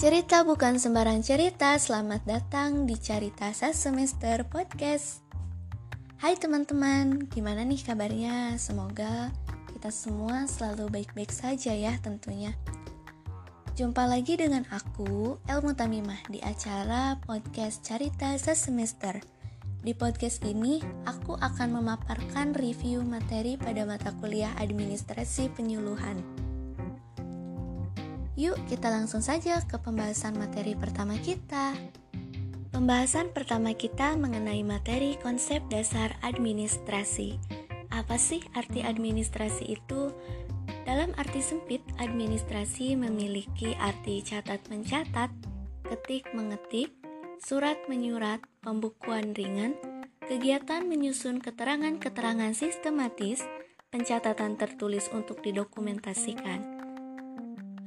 Cerita bukan sembarang cerita, selamat datang di Cerita Semester Podcast Hai teman-teman, gimana nih kabarnya? Semoga kita semua selalu baik-baik saja ya tentunya Jumpa lagi dengan aku, Elmu Tamimah, di acara podcast Cerita Semester di podcast ini, aku akan memaparkan review materi pada mata kuliah administrasi penyuluhan. Yuk kita langsung saja ke pembahasan materi pertama kita. Pembahasan pertama kita mengenai materi konsep dasar administrasi. Apa sih arti administrasi itu? Dalam arti sempit, administrasi memiliki arti catat mencatat, ketik mengetik, surat menyurat, pembukuan ringan, kegiatan menyusun keterangan-keterangan sistematis, pencatatan tertulis untuk didokumentasikan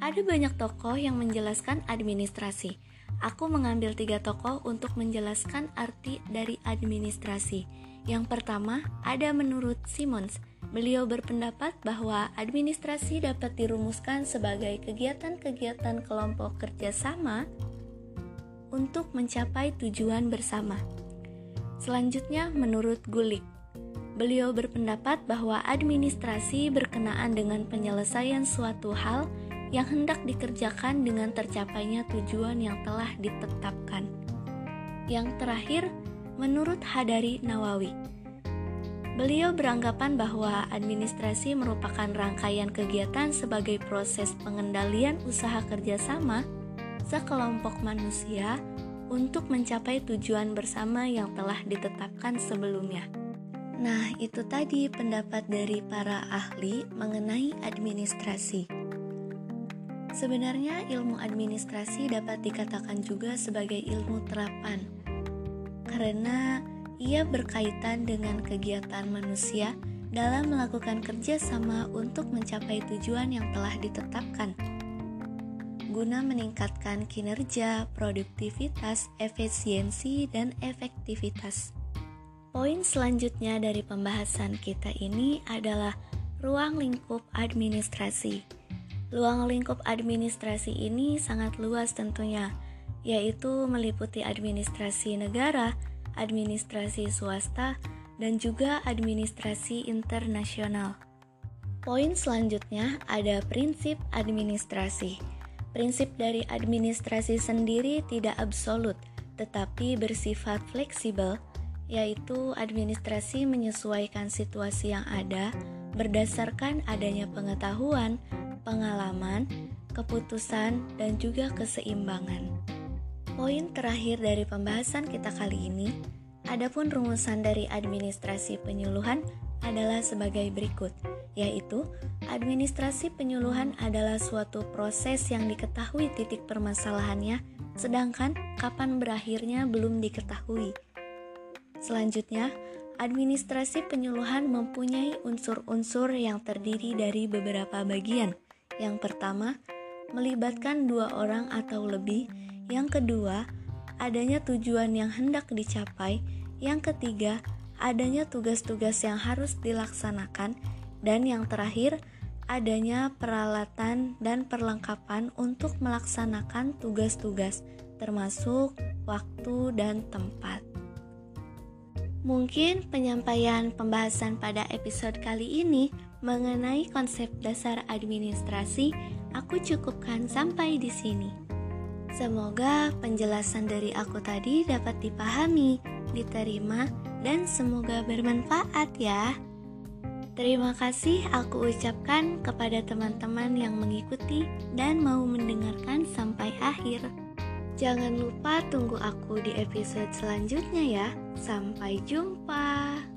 ada banyak tokoh yang menjelaskan administrasi. Aku mengambil tiga tokoh untuk menjelaskan arti dari administrasi. Yang pertama, ada menurut Simons. Beliau berpendapat bahwa administrasi dapat dirumuskan sebagai kegiatan-kegiatan kelompok kerjasama untuk mencapai tujuan bersama. Selanjutnya, menurut Gulik, beliau berpendapat bahwa administrasi berkenaan dengan penyelesaian suatu hal yang hendak dikerjakan dengan tercapainya tujuan yang telah ditetapkan. Yang terakhir, menurut Hadari Nawawi, beliau beranggapan bahwa administrasi merupakan rangkaian kegiatan sebagai proses pengendalian usaha kerjasama sekelompok manusia untuk mencapai tujuan bersama yang telah ditetapkan sebelumnya. Nah, itu tadi pendapat dari para ahli mengenai administrasi. Sebenarnya ilmu administrasi dapat dikatakan juga sebagai ilmu terapan karena ia berkaitan dengan kegiatan manusia dalam melakukan kerjasama untuk mencapai tujuan yang telah ditetapkan guna meningkatkan kinerja, produktivitas, efisiensi, dan efektivitas. Poin selanjutnya dari pembahasan kita ini adalah ruang lingkup administrasi. Luang lingkup administrasi ini sangat luas tentunya, yaitu meliputi administrasi negara, administrasi swasta, dan juga administrasi internasional. Poin selanjutnya ada prinsip administrasi. Prinsip dari administrasi sendiri tidak absolut, tetapi bersifat fleksibel, yaitu administrasi menyesuaikan situasi yang ada berdasarkan adanya pengetahuan, pengalaman, keputusan, dan juga keseimbangan. Poin terakhir dari pembahasan kita kali ini, adapun rumusan dari administrasi penyuluhan adalah sebagai berikut, yaitu administrasi penyuluhan adalah suatu proses yang diketahui titik permasalahannya, sedangkan kapan berakhirnya belum diketahui. Selanjutnya, administrasi penyuluhan mempunyai unsur-unsur yang terdiri dari beberapa bagian, yang pertama, melibatkan dua orang atau lebih. Yang kedua, adanya tujuan yang hendak dicapai. Yang ketiga, adanya tugas-tugas yang harus dilaksanakan. Dan yang terakhir, adanya peralatan dan perlengkapan untuk melaksanakan tugas-tugas, termasuk waktu dan tempat. Mungkin penyampaian pembahasan pada episode kali ini mengenai konsep dasar administrasi aku cukupkan sampai di sini. Semoga penjelasan dari aku tadi dapat dipahami, diterima, dan semoga bermanfaat ya. Terima kasih aku ucapkan kepada teman-teman yang mengikuti dan mau mendengarkan sampai akhir. Jangan lupa tunggu aku di episode selanjutnya ya. Sampai jumpa.